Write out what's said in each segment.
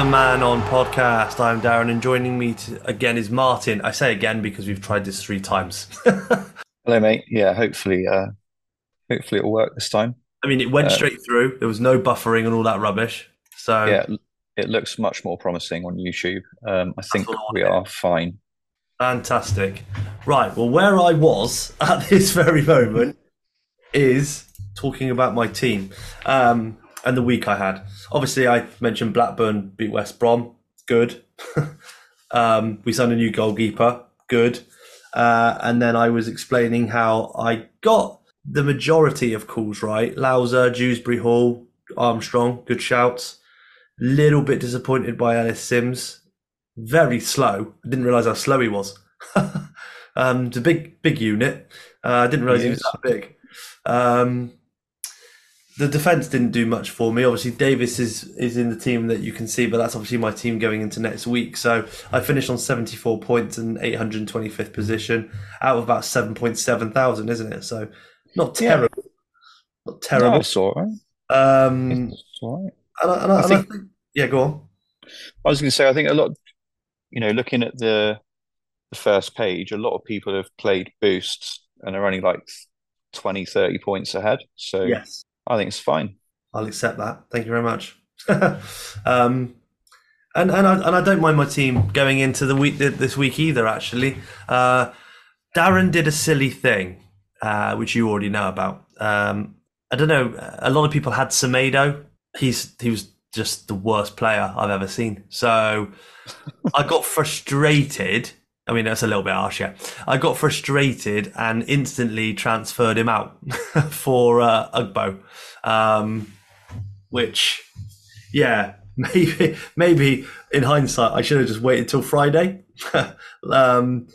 the Man On podcast. I'm Darren, and joining me to, again is Martin. I say again because we've tried this three times. Hello, mate. Yeah, hopefully, uh, hopefully it'll work this time. I mean, it went Uh, straight through. There was no buffering and all that rubbish. So Yeah, it looks much more promising on YouTube. Um, I think we are fine. fantastic. Right. Well, where I was at this very moment is talking about my team um, and the week I had. Obviously, I mentioned Blackburn beat West Brom. Good. um, we signed a new goalkeeper. Good. Uh, and then I was explaining how I got the majority of calls right. Louza, Dewsbury Hall, Armstrong, good shouts. Little bit disappointed by Ellis Simms. Very slow. I didn't realise how slow he was. um, it's a big, big unit. Uh, I didn't realise he, He was that big. Um, the defence didn't do much for me. Obviously, Davis is is in the team that you can see, but that's obviously my team going into next week. So I finished on 74 points and 825th position out of about 7.7 thousand, isn't it? So not Yeah. terrible. Not terrible. No, it's all right. Um, It's all right. and I, and I, I I think- think, yeah, go on. I was going to say, I think a lot, you know, looking at the the first page, a lot of people have played boosts and are only like 20, 30 points ahead. So Yes, I think it's fine. I'll accept that. Thank you very much. um, and and I, and I don't mind my team going into the week this week either. Actually, uh, Darren did a silly thing, uh, which you already know about. Um, I don't know. A lot of people had Semedo. He's he was just the worst player I've ever seen. So I got frustrated. I mean, that's a little bit harsh, yeah. I got frustrated and instantly transferred him out for uh, Ugbo, um, which, yeah, maybe maybe in hindsight I should have just waited till Friday. um,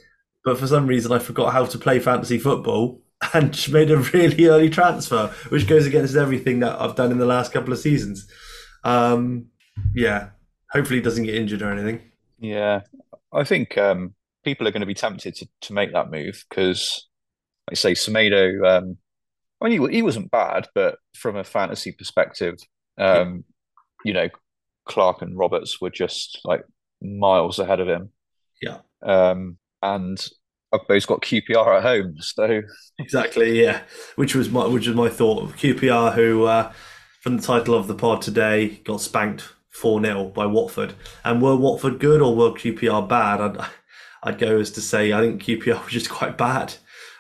but for some reason I forgot how to play fantasy football and made a really early transfer, which goes against everything that I've done in the last couple of seasons. Um, yeah, hopefully he doesn't get injured or anything. Yeah, I think um, people are going to be tempted to, to make that move because, like I say, Semedo. Um, I mean, he, he wasn't bad, but from a fantasy perspective, um, you know, Clark and Roberts were just like miles ahead of him. Yeah. Um, and Ugbo's got QPR at home, so Exactly, yeah. Which was my which was my thought of QPR, who uh, from the title of the pod today got spanked four 0 by Watford. And were Watford good or were QPR bad? I'd I'd go as to say I think QPR was just quite bad.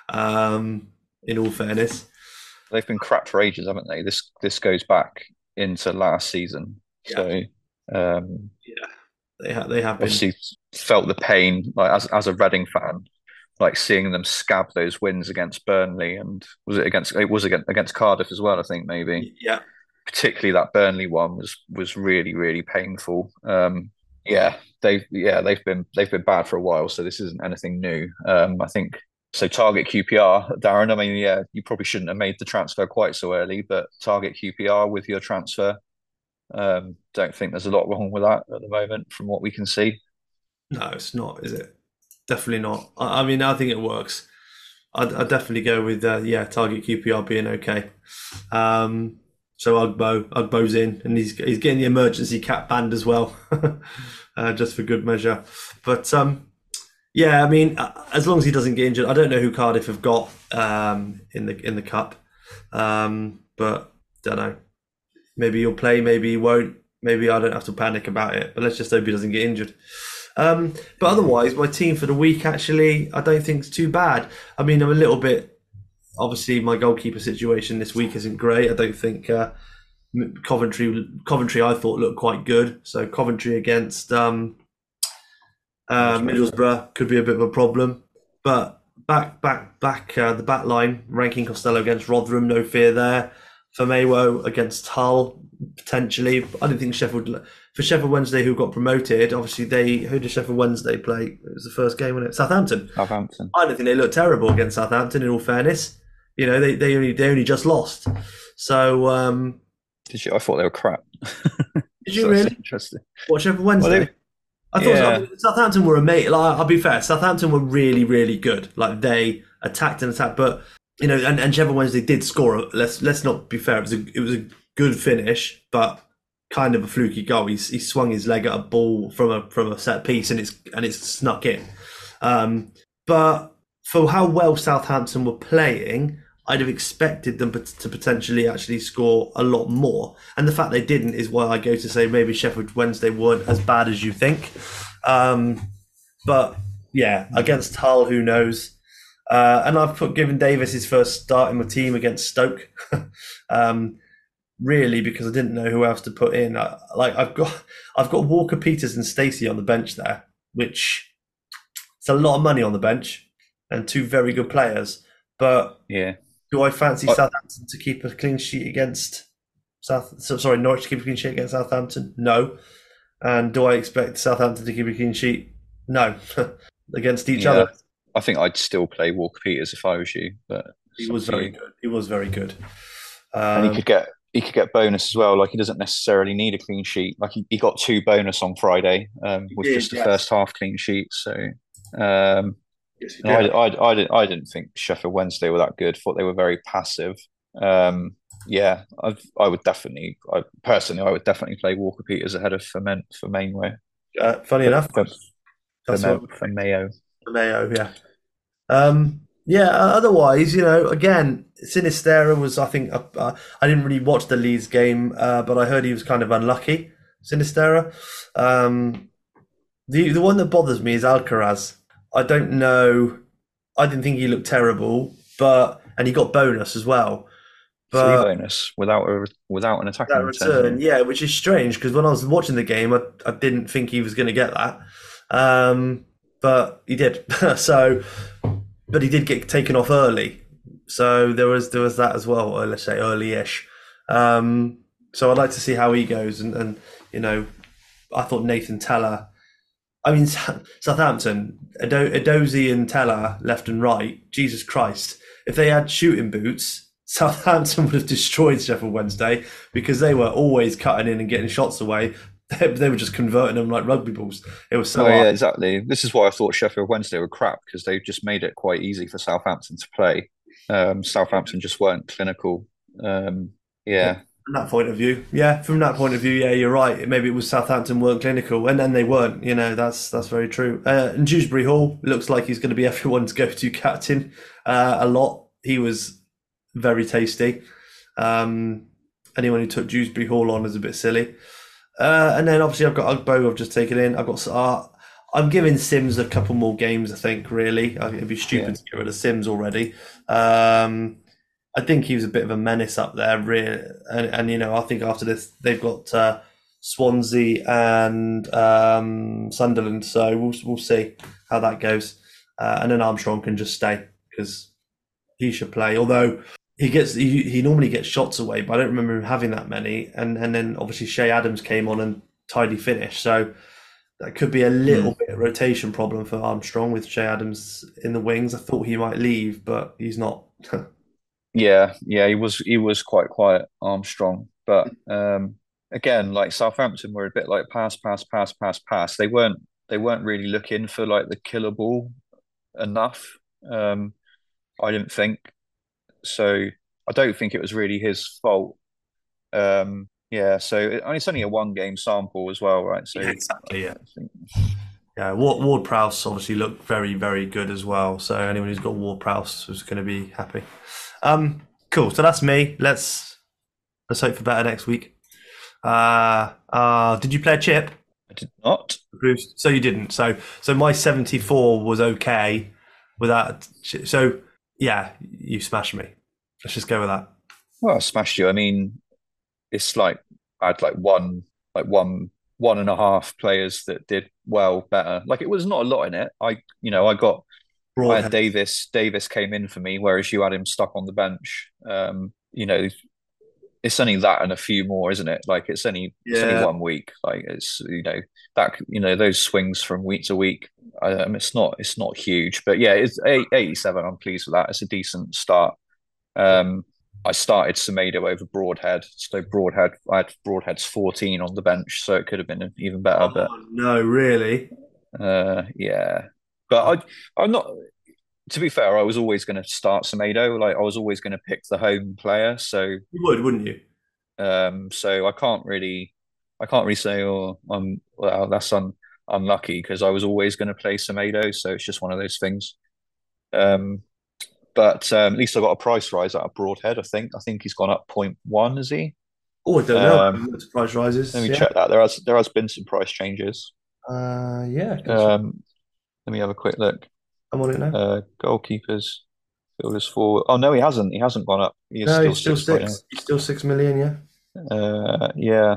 Um, in all fairness, they've been crap for ages, haven't they? This this goes back into last season, so um, they have they have been. obviously felt the pain like as as a Reading fan, like seeing them scab those wins against Burnley and was it against it was against against Cardiff as well, I think maybe. Yeah, Particularly that Burnley one was was really, really painful. Um yeah, they've yeah, they've been they've been bad for a while, so this isn't anything new. Um I think so target QPR, Darren. I mean, yeah, you probably shouldn't have made the transfer quite so early, but target QPR with your transfer. Um, don't think there's a lot wrong with that at the moment, from what we can see. no, it's not, is it? Definitely not. I, I mean, I think it works. I'd, I'd definitely go with uh, yeah, target QPR being okay. Um, so Ugbo, Ugbo's in, and he's he's getting the emergency cap banned as well, uh, just for good measure. But um, yeah, I mean, uh, as long as he doesn't get injured, I don't know who Cardiff have got um, in the in the cup, um, but don't know. Maybe he'll play, maybe he won't. Maybe I don't have to panic about it. But let's just hope he doesn't get injured. Um, but otherwise, my team for the week actually, I don't think it's too bad. I mean, I'm a little bit. Obviously, my goalkeeper situation this week isn't great. I don't think uh, Coventry. Coventry, I thought looked quite good. So Coventry against um, uh, Middlesbrough could be a bit of a problem. But back, back, back. Uh, the back line, Rankin Costello against Rotherham, no fear there. Famewo against Hull, potentially. I didn't think Sheffield for Sheffield Wednesday, who got promoted. Obviously, they who did Sheffield Wednesday play? It was the first game, wasn't it? Southampton. Southampton. I don't think they looked terrible against Southampton. In all fairness, you know they, they only they only just lost. So um, Did you? I thought they were crap. did you So really interesting? watch Sheffield Wednesday? Well, they- I thought yeah. I Southampton were amazing. Like, I'll be fair, Southampton were really, really good. Like they attacked and attacked, but you know, and, and Sheffield Wednesday did score. Let's let's not be fair. It was a it was a good finish, but kind of a fluky goal. He's he swung his leg at a ball from a from a set piece and it's and it's snuck in. Um, but for how well Southampton were playing, I'd have expected them to potentially actually score a lot more. And the fact they didn't is why I go to say maybe Sheffield Wednesday weren't as bad as you think. Um, but yeah, against Hull, who knows? Uh, and I've put given Davis his first start in my team against Stoke. um, really, because I didn't know who else to put in. I, like I've got, I've got Walker Peters and Stacey on the bench there, which it's a lot of money on the bench and two very good players. But yeah, do I fancy I, Southampton to keep a clean sheet against South? So, sorry, Norwich to keep a clean sheet against Southampton? No. And do I expect Southampton to keep a clean sheet? No. against each yeah. other. I think I'd still play Walker Peters if I was you, but he was very good. He was very good, um, and he um, could get he could get bonus as well. Like he doesn't necessarily need a clean sheet. Like he, he got two bonus on Friday um, with did, just the yes. first half clean sheet. So um, yes, I, I, I, didn't I didn't think Sheffield Wednesday were that good. Thought they were very passive. Um, yeah, I I would definitely I, personally I would definitely play Walker Peters ahead of for for Mainway. Uh, funny enough, for, for, for Mayo. Mayo, yeah. Um, yeah. Otherwise, you know, again, Sinisterra was. I think uh, I didn't really watch the Leeds game, uh, but I heard he was kind of unlucky. Sinisterra. Um, the the one that bothers me is Alcaraz. I don't know. I didn't think he looked terrible, but and he got bonus as well. But Three bonus without a without an attacking return. return. Yeah, which is strange because when I was watching the game, I, I didn't think he was going to get that. Um, but he did. so, but he did get taken off early. So there was there was that as well. Or let's say early-ish. Um, so I'd like to see how he goes. And, and you know, I thought Nathan Tella. I mean, Southampton, Edozie and Tella left and right. Jesus Christ! If they had shooting boots, Southampton would have destroyed Sheffield Wednesday because they were always cutting in and getting shots away. they, they were just converting them like rugby balls. It was so. Oh, yeah, exactly. This is why I thought Sheffield Wednesday were crap because they just made it quite easy for Southampton to play. Um, Southampton just weren't clinical. Um, yeah. From that point of view, yeah. From that point of view, yeah, you're right. Maybe it was Southampton weren't clinical, and then they weren't. You know, that's that's very true. Uh, and Dewsbury Hall looks like he's going to be everyone's go-to captain uh, a lot. He was very tasty. Um, anyone who took Dewsbury Hall on is a bit silly. Uh, and then obviously I've got Ugbo. I've just taken in. I've got. Uh, I'm giving Simms a couple more games. I think really, it'd be stupid yeah. to get rid of Simms already. Um, I think he was a bit of a menace up there, really. And, and you know, I think after this they've got uh, Swansea and um, Sunderland, so we'll we'll see how that goes. Uh, and then Armstrong can just stay because he should play. Although he gets he, he normally gets shots away, but I don't remember him having that many. And and then obviously Che Adams came on and tidy finish, so that could be a little mm. bit of rotation problem for Armstrong with Che Adams in the wings. I thought he might leave, but he's not. yeah, yeah, he was he was quite quiet, Armstrong, but um, again, like Southampton were a bit like pass, pass, pass, pass, pass. They weren't they weren't really looking for like the killer ball enough. Um, I didn't think. So I don't think it was really his fault. Um, yeah, so it, it's only a one game sample as well, right? So yeah, exactly, yeah. Yeah, Ward, Ward Prowse obviously looked very, very good as well. So anyone who's got Ward Prowse is going to be happy. Um, cool. So that's me. Let's let's hope for better next week. Uh, uh, did you play a chip? I did not. Bruce. So you didn't. So so my seventy four was okay without. So yeah, you smashed me. Let's just go with that. Well, I smashed you. I mean, it's like I had like one, like one, one and a half players that did well better. Like it was not a lot in it. I, you know, I got I had Davis. Davis came in for me, whereas you had him stuck on the bench. Um, you know, it's only that and a few more, isn't it? Like it's only yeah. it's only one week. Like it's you know that you know those swings from week to week. Um, it's not it's not huge, but yeah, it's 87. I'm pleased with that. It's a decent start. Um, I started Semedo over Broadhead, so Broadhead I had Broadhead's 14 on the bench, so it could have been even better. Oh, but no, really, uh, yeah. But I I'm not to be fair, I was always going to start Semedo. Like I was always going to pick the home player. So you would, wouldn't you? Um, so I can't really. I can't really say, oh, I'm well, that's un, unlucky because I was always going to play Semedo, so it's just one of those things. Um, but um, at least I got a price rise out of Broadhead. I think. I think he's gone up 0.1, is he? Oh, I don't know. Um, price rises. Let me yeah. check that. There has there has been some price changes. Uh, yeah. Um, let me have a quick look. I'm on it now. Uh, goalkeepers, fielders forward. Oh no, he hasn't. He hasn't gone up. He no, still he's still six. He's still six million. Yeah. Uh, yeah.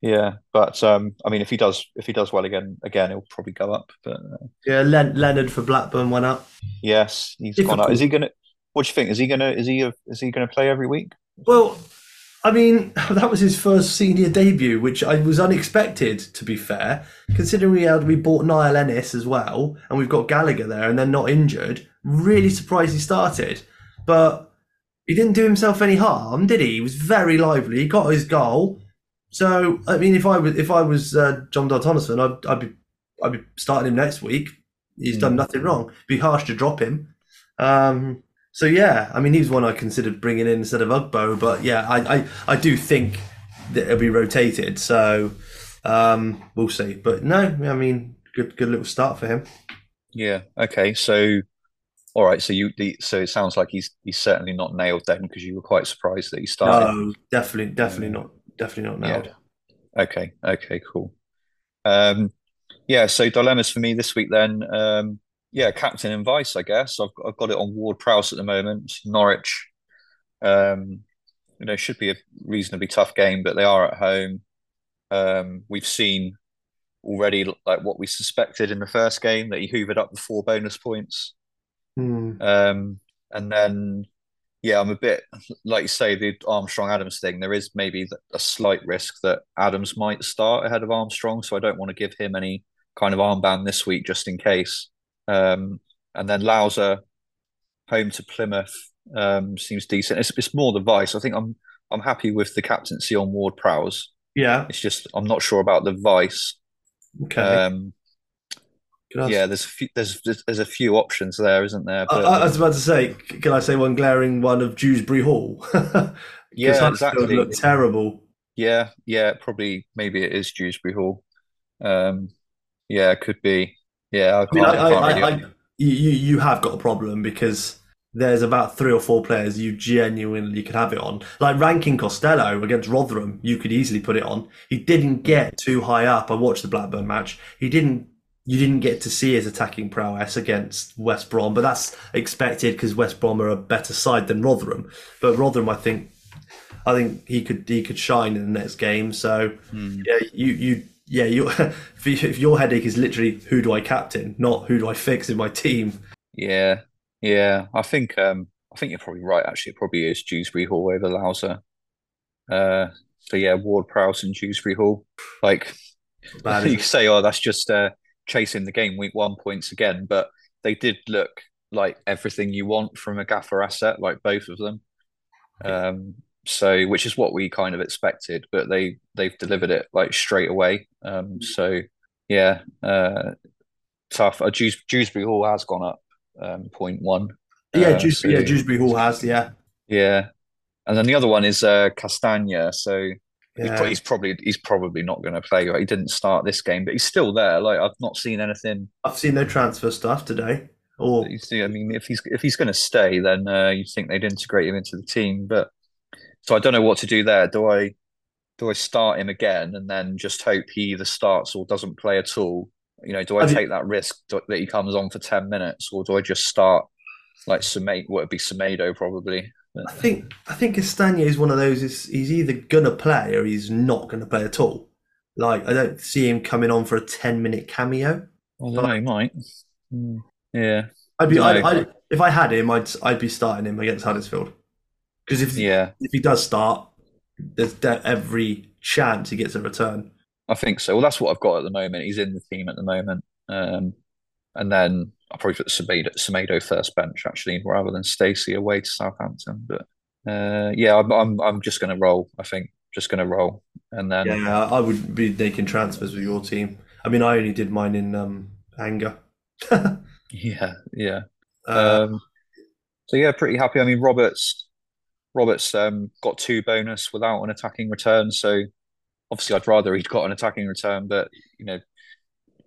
Yeah, but um, I mean, if he does, if he does well again, again, he'll probably go up. But uh, yeah, Len- Leonard for Blackburn went up. Yes, he's Difficult. gone up. Is he gonna? What do you think? Is he gonna? Is he? A, is he gonna play every week? Well, I mean, that was his first senior debut, which I was unexpected. To be fair, considering we had we bought Niall Ennis as well, and we've got Gallagher there, and they're not injured. Really surprised he started, but he didn't do himself any harm, did he? He was very lively. He got his goal so I mean, if I was if I was uh, Jon Dahl I'd, I'd be I'd be starting him next week. He's mm. done hmm. nothing wrong. It'd be harsh to drop him. Um, so yeah, I mean, he's one I considered bringing in instead of Ugbo. But yeah, I, I, I do think that it'll be rotated. So um, we'll see. But no, I mean, good good little start for him. Yeah. Okay. So all right. So you the, so it sounds like he's he's certainly not nailed then because you were quite surprised that he started. No, definitely, definitely not definitely not nailed. Yeah. Okay. Okay. Cool. Um, yeah. So dilemmas for me this week then. Um, yeah, captain and vice. I guess I've I've got it on Ward Prowse at the moment. Norwich. Um, you know, should be a reasonably tough game, but they are at home. Um, we've seen already like what we suspected in the first game that he hoovered up the four bonus points. Mm. Um, and then yeah, I'm a bit like you say the Armstrong Adams thing. There is maybe a slight risk that Adams might start ahead of Armstrong, so I don't want to give him any kind of armband this week just in case. Um, and then Louza home to Plymouth um, seems decent. It's, it's more the vice. I think I'm I'm happy with the captaincy on Ward Prowse. Yeah, it's just I'm not sure about the vice. Okay. Um, yeah, there's a few, there's there's a few options there, isn't there? But, I, I, was about to say, can I say one glaring one of Dewsbury Hall? yeah, exactly. Look terrible. Yeah, yeah, probably maybe it is Dewsbury Hall. Um, yeah, it could be. Yeah, I, mean, I, I, you you have got a problem because there's about three or four players you genuinely could have it on. Like Rankin Costello against Rotherham, you could easily put it on. He didn't get too high up. I watched the Blackburn match. He didn't you didn't get to see his attacking prowess against West Brom, but that's expected because West Brom are a better side than Rotherham. But Rotherham, I think, I think he could he could shine in the next game. So mm. yeah, you you yeah you if your headache is literally who do I captain, not who do I fix in my team. Yeah, yeah, I think um I think you're probably right. Actually, it probably is Dewsbury Hall over Louza. Uh, so yeah, Ward Prowse and Dewsbury Hall. Like you say, oh, that's just uh chasing the game week one points again, but they did look like everything you want from a gaffer asset, like both of them. Um, so which is what we kind of expected, but they they've delivered it like straight away. Um, so yeah, uh, tough. Uh, Dews- Dewsbury Hall has gone up um, point one. Yeah, uh, Dewsbury, so, yeah, Dewsbury Hall has, yeah, yeah. And then the other one is uh, Castagne. So yeah. He's, probably he's probably not going to play. Right? He didn't start this game, but he's still there. Like I've not seen anything. I've seen no transfer stuff today. Or you see, I mean, if he's if he's going to stay, then uh, you think they'd integrate him into the team. But so I don't know what to do there. Do I do I start him again and then just hope he either starts or doesn't play at all? You know, do I, I take that risk that he comes on for ten minutes, or do I just start like Semedo? What would be Semedo probably? I think I think Castagne is one of those. Is he's either gonna play or he's not gonna play at all. Like I don't see him coming on for a ten minute cameo. I don't he might. Mm, yeah, I'd be. I'd, I'd, if I had him, I'd I'd be starting him against Huddersfield. Because if yeah, if he does start, there's every chance he gets a return. I think so. Well, that's what I've got at the moment. He's in the team at the moment, um, and then I'll probably put Semedo, Semedo first bench actually, rather than Stacey away to Southampton. But uh, yeah, I'm, I'm I'm just going to roll. I think just going to roll, and then yeah, I would be making transfers with your team. I mean, I only did mine in um, anger. yeah, yeah. Uh, um, so yeah, pretty happy. I mean, Roberts Roberts um, got two bonus without an attacking return, so obviously I'd rather he'd got an attacking return, but you know,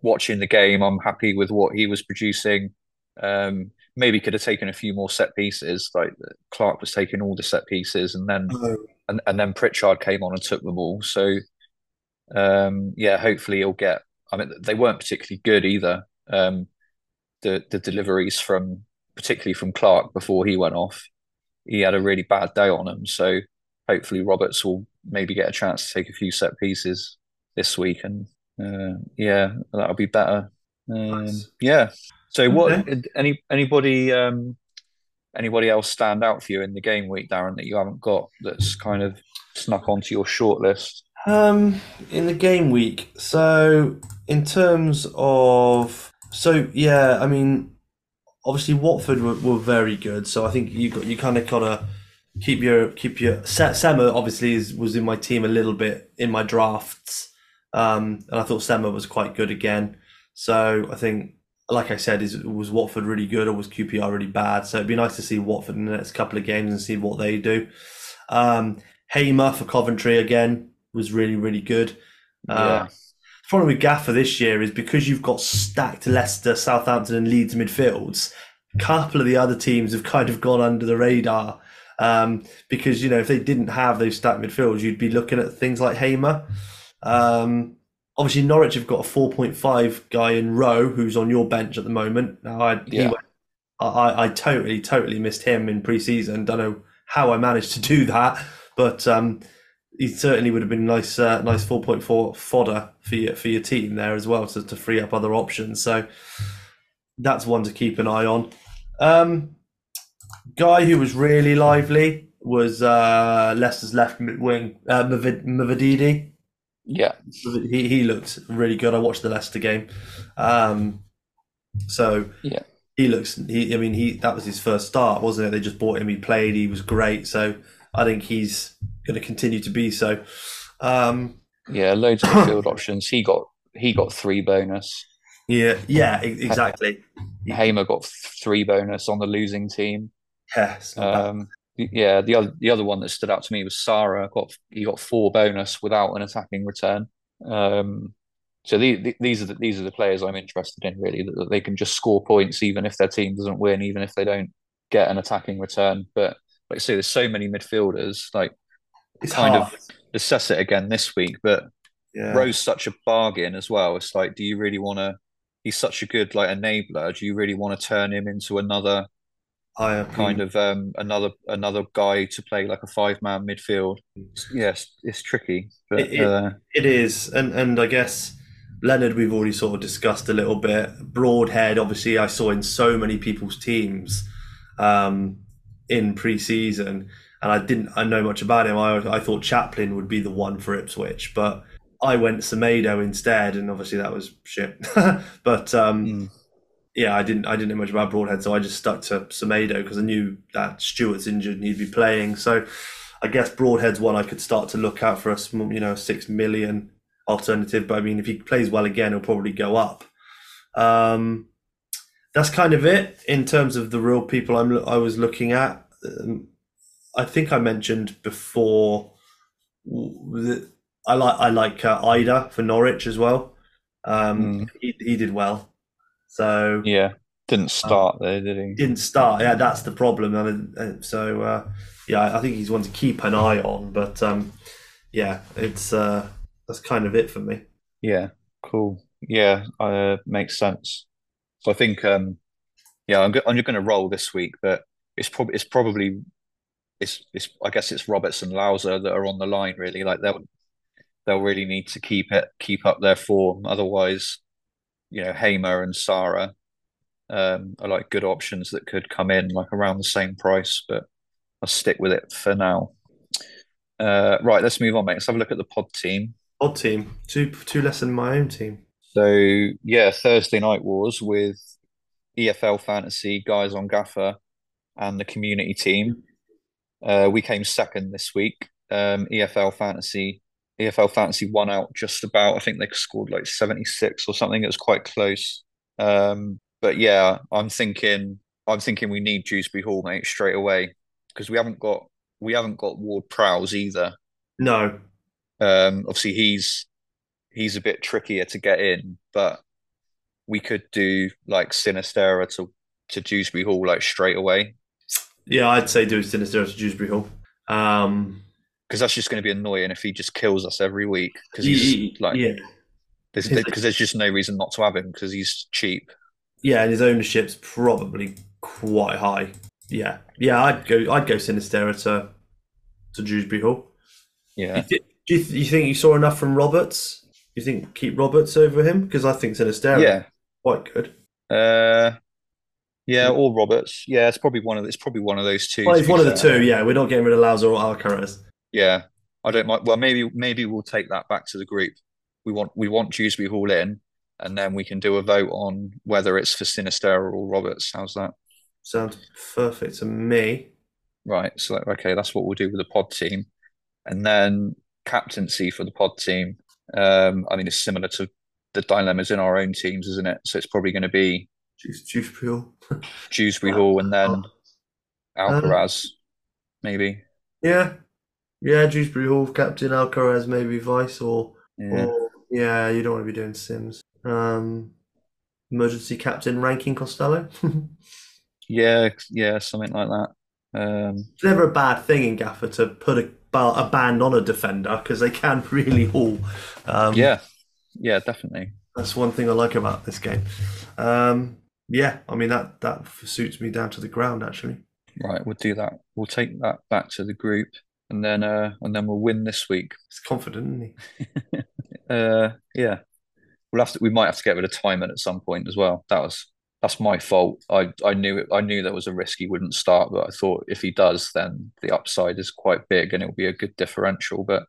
watching the game, I'm happy with what he was producing. Um, maybe could have taken a few more set pieces. Like Clark was taking all the set pieces, and then oh. and, and then Pritchard came on and took them all. So um, yeah, hopefully he'll get. I mean, they weren't particularly good either. Um, the the deliveries from particularly from Clark before he went off, he had a really bad day on him. So hopefully Roberts will maybe get a chance to take a few set pieces this week, and uh, yeah, that'll be better. Um, nice. Yeah. So what? Okay. Any anybody um, anybody else stand out for you in the game week, Darren, that you haven't got that's kind of snuck onto your short list? Um, in the game week. So in terms of, so yeah, I mean, obviously Watford were, were very good. So I think you got you kind of gotta keep your keep your Sema obviously is, was in my team a little bit in my drafts, um, and I thought Sema was quite good again. So I think, like I said, is was Watford really good or was QPR really bad? So it'd be nice to see Watford in the next couple of games and see what they do. Um, Hamer for Coventry again was really really good. Uh, yeah. the problem with Gaffr this year is because you've got stacked Leicester, Southampton, and Leeds midfields. A couple of the other teams have kind of gone under the radar um, because you know if they didn't have those stacked midfields, you'd be looking at things like Hamer. Um, obviously, Norwich have got a 4.5 guy in Rowe who's on your bench at the moment. Now, I, yeah. went, I, I totally, totally missed him in pre-season. Don't know how I managed to do that, but um, he certainly would have been nice, uh, nice 4.4 fodder for your for your team there as well to, to free up other options. So that's one to keep an eye on. Um, guy who was really lively was uh, Leicester's left wing, uh, Mavididi. Yeah, he he looked really good. I watched the Leicester game, um, so yeah, he looks. He, I mean, he that was his first start, wasn't it? They just bought him. He played. He was great. So I think he's going to continue to be so. Um, yeah, loads of field options. He got he got three bonus. Yeah, yeah, exactly. Hamer got three bonus on the losing team. Yes. Um, yeah, the other the other one that stood out to me was Sara. Got he got four bonus without an attacking return. Um, so the, the, these are the, these are the players I'm interested in really that, that, they can just score points even if their team doesn't win, even if they don't get an attacking return. But like I say, there's so many midfielders. Like it's kind hard. of assess it again this week, but yeah. Rowe's such a bargain as well. It's like, do you really want to? He's such a good like enabler. Do you really want to turn him into another kind of um, another another guy to play like a five man midfield. Yes, it's tricky, but it, it, uh, it is, and and I guess Leonard we've already sort of discussed a little bit. Broadhead, obviously, I saw in so many people's teams um, in pre-season, and I didn't I know much about him. I I thought Chaplin would be the one for Ipswich, but I went Semedo instead, and obviously that was shit. but um, mm yeah, I didn't I didn't know much about Broadhead, so I just stuck to Semedo because I knew that Stewart's injured and he'd be playing. So I guess Broadhead's one I could start to look at for a small, you know, six million alternative. But I mean, if he plays well again, he'll probably go up. Um, that's kind of it in terms of the real people I'm I was looking at. Um, I think I mentioned before. I like I like uh, Idah for Norwich as well. Um, mm. he, he did well. So yeah, didn't um, start um, there, did he? Didn't start. Yeah, that's the problem. I mean, uh, so uh, yeah, I think he's one to keep an eye on. But um, yeah, it's uh, that's kind of it for me. Yeah, cool. Yeah, uh, makes sense. So I think um, yeah, I'm, I'm just going to roll this week, but it's probably it's probably it's it's I guess it's Roberts and Louza that are on the line really. Like they'll they'll really need to keep it keep up their form. Otherwise, you know Hamer and Sara um, are like good options that could come in like around the same price, but I'll stick with it for now. Uh, right, let's move on, mate. Let's have a look at the pod team. Pod team, two two less than my own team. So yeah, Thursday night wars with EFL fantasy guys on Gaffr and the community team. Uh, we came second this week. Um, EFL fantasy EFL Fantasy won out just about. I think they scored like 76 or something. It was quite close. Um, but yeah, I'm thinking I'm thinking we need Dewsbury Hall, mate, straight away because we haven't got we haven't got Ward Prowse either. No. Um, obviously, he's he's a bit trickier to get in, but we could do like Sinisterra to to Dewsbury Hall like straight away Yeah, I'd say do Sinister to Dewsbury Hall. Um, because that's just going to be annoying if he just kills us every week because he's like yeah, there's because there's just no reason not to have him because he's cheap. yeah, and his ownership's probably quite high. Yeah, yeah, I'd go. I'd go Sinisterra to to Dewsbury Hall. Yeah, Do you, you think you saw enough from Roberts? You think keep Roberts over him? Because I think Sinisterra yeah, quite good. uh, yeah, or Roberts. Yeah, it's probably one of it's probably one of those two. Well, be one of the two. Yeah, we're not getting rid of Louza or Alcaraz. Yeah, I don't mind. Well, maybe maybe we'll take that back to the group. We want we want Dewsbury Hall in, and then we can do a vote on whether it's for Sinister or Roberts. How's that? Sounds perfect to me. Right. So okay, that's what we'll do with the pod team, and then captaincy for the pod team. Um, I mean, it's similar to the dilemmas in our own teams, isn't it? So it's probably going to be Dews- Dewsbury Hall. Dewsbury Hall and then Alcaraz, maybe. Yeah, yeah, Dewsbury Hall captain Alcaraz maybe vice or Yeah. or yeah, you don't want to be doing Simms. Um, emergency captain Rankin Costello. Yeah, yeah, something like that. Um, it's never a bad thing in Gaffr to put a, a band on a defender because they can really haul. Um, yeah, yeah, definitely. that's one thing I like about this game. Um, yeah, I mean that that suits me down to the ground actually. Right, we'll do that. We'll take that back to the group, and then uh, and then we'll win this week. He's confident, isn't he? Uh, yeah, we'll have to. We might have to get rid of Timon at some point as well. That was that's my fault. I I knew it. I knew there was a risk he wouldn't start, but I thought if he does, then the upside is quite big and it'll be a good differential. But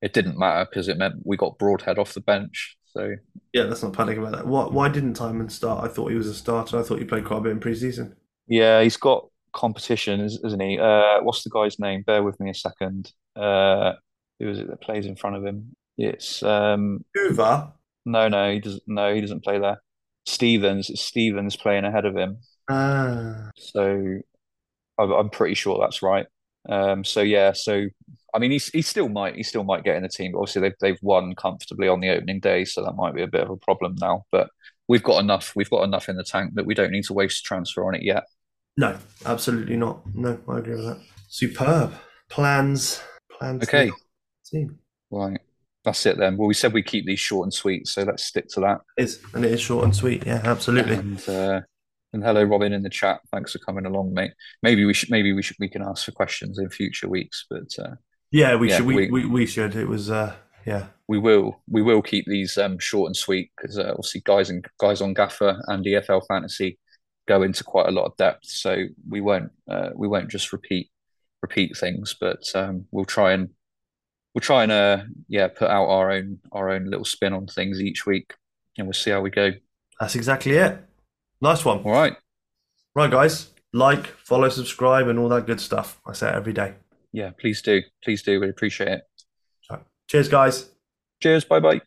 it didn't matter because it meant we got Broadhead off the bench. So Yeah, let's not panic about that. Why, why didn't Timon start? I thought he was a starter. I thought he played quite a bit in pre-season. yeah, he's got competition, is- isn't he? Uh, what's the guy's name? Bear with me a second. Uh, who is it that plays in front of him? It's um, Hoover. no, no, he doesn't. No, he doesn't play there. Stevens. It's Stevens playing ahead of him. Ah, So I'm, pretty sure that's right. Um, so yeah, so I mean, he's, he still might he still might get in the team. But obviously, they've they've won comfortably on the opening day, so that might be a bit of a problem now. But we've got enough. We've got enough in the tank that we don't need to waste transfer on it yet. No, absolutely not. No, I agree with that. Superb plans. Plans. Okay. Team Right, that's it then. Well, we said we keep these short and sweet, so let's stick to that. is and it is short and sweet. Yeah, absolutely. And uh, and hello, Robin, in the chat. Thanks for coming along, mate. Maybe we should maybe we should we can ask for questions in future weeks, but uh, Yeah, we Yeah, should. We, we- we, we should. It was. Uh, yeah. we will we will keep these um, short and sweet because uh, obviously guys and guys on Gaffr and EFL Fantasy go into quite a lot of depth, so we won't uh, we won't just repeat repeat things, but um, we'll try and we'll try and uh, yeah put out our own our own little spin on things each week, and we'll see how we go. That's exactly it. Nice one. All right, Right, guys. Like, follow, subscribe, and all that good stuff. I say it every day. yeah, please do, please do, we appreciate it. Cheers, guys. Cheers, bye bye.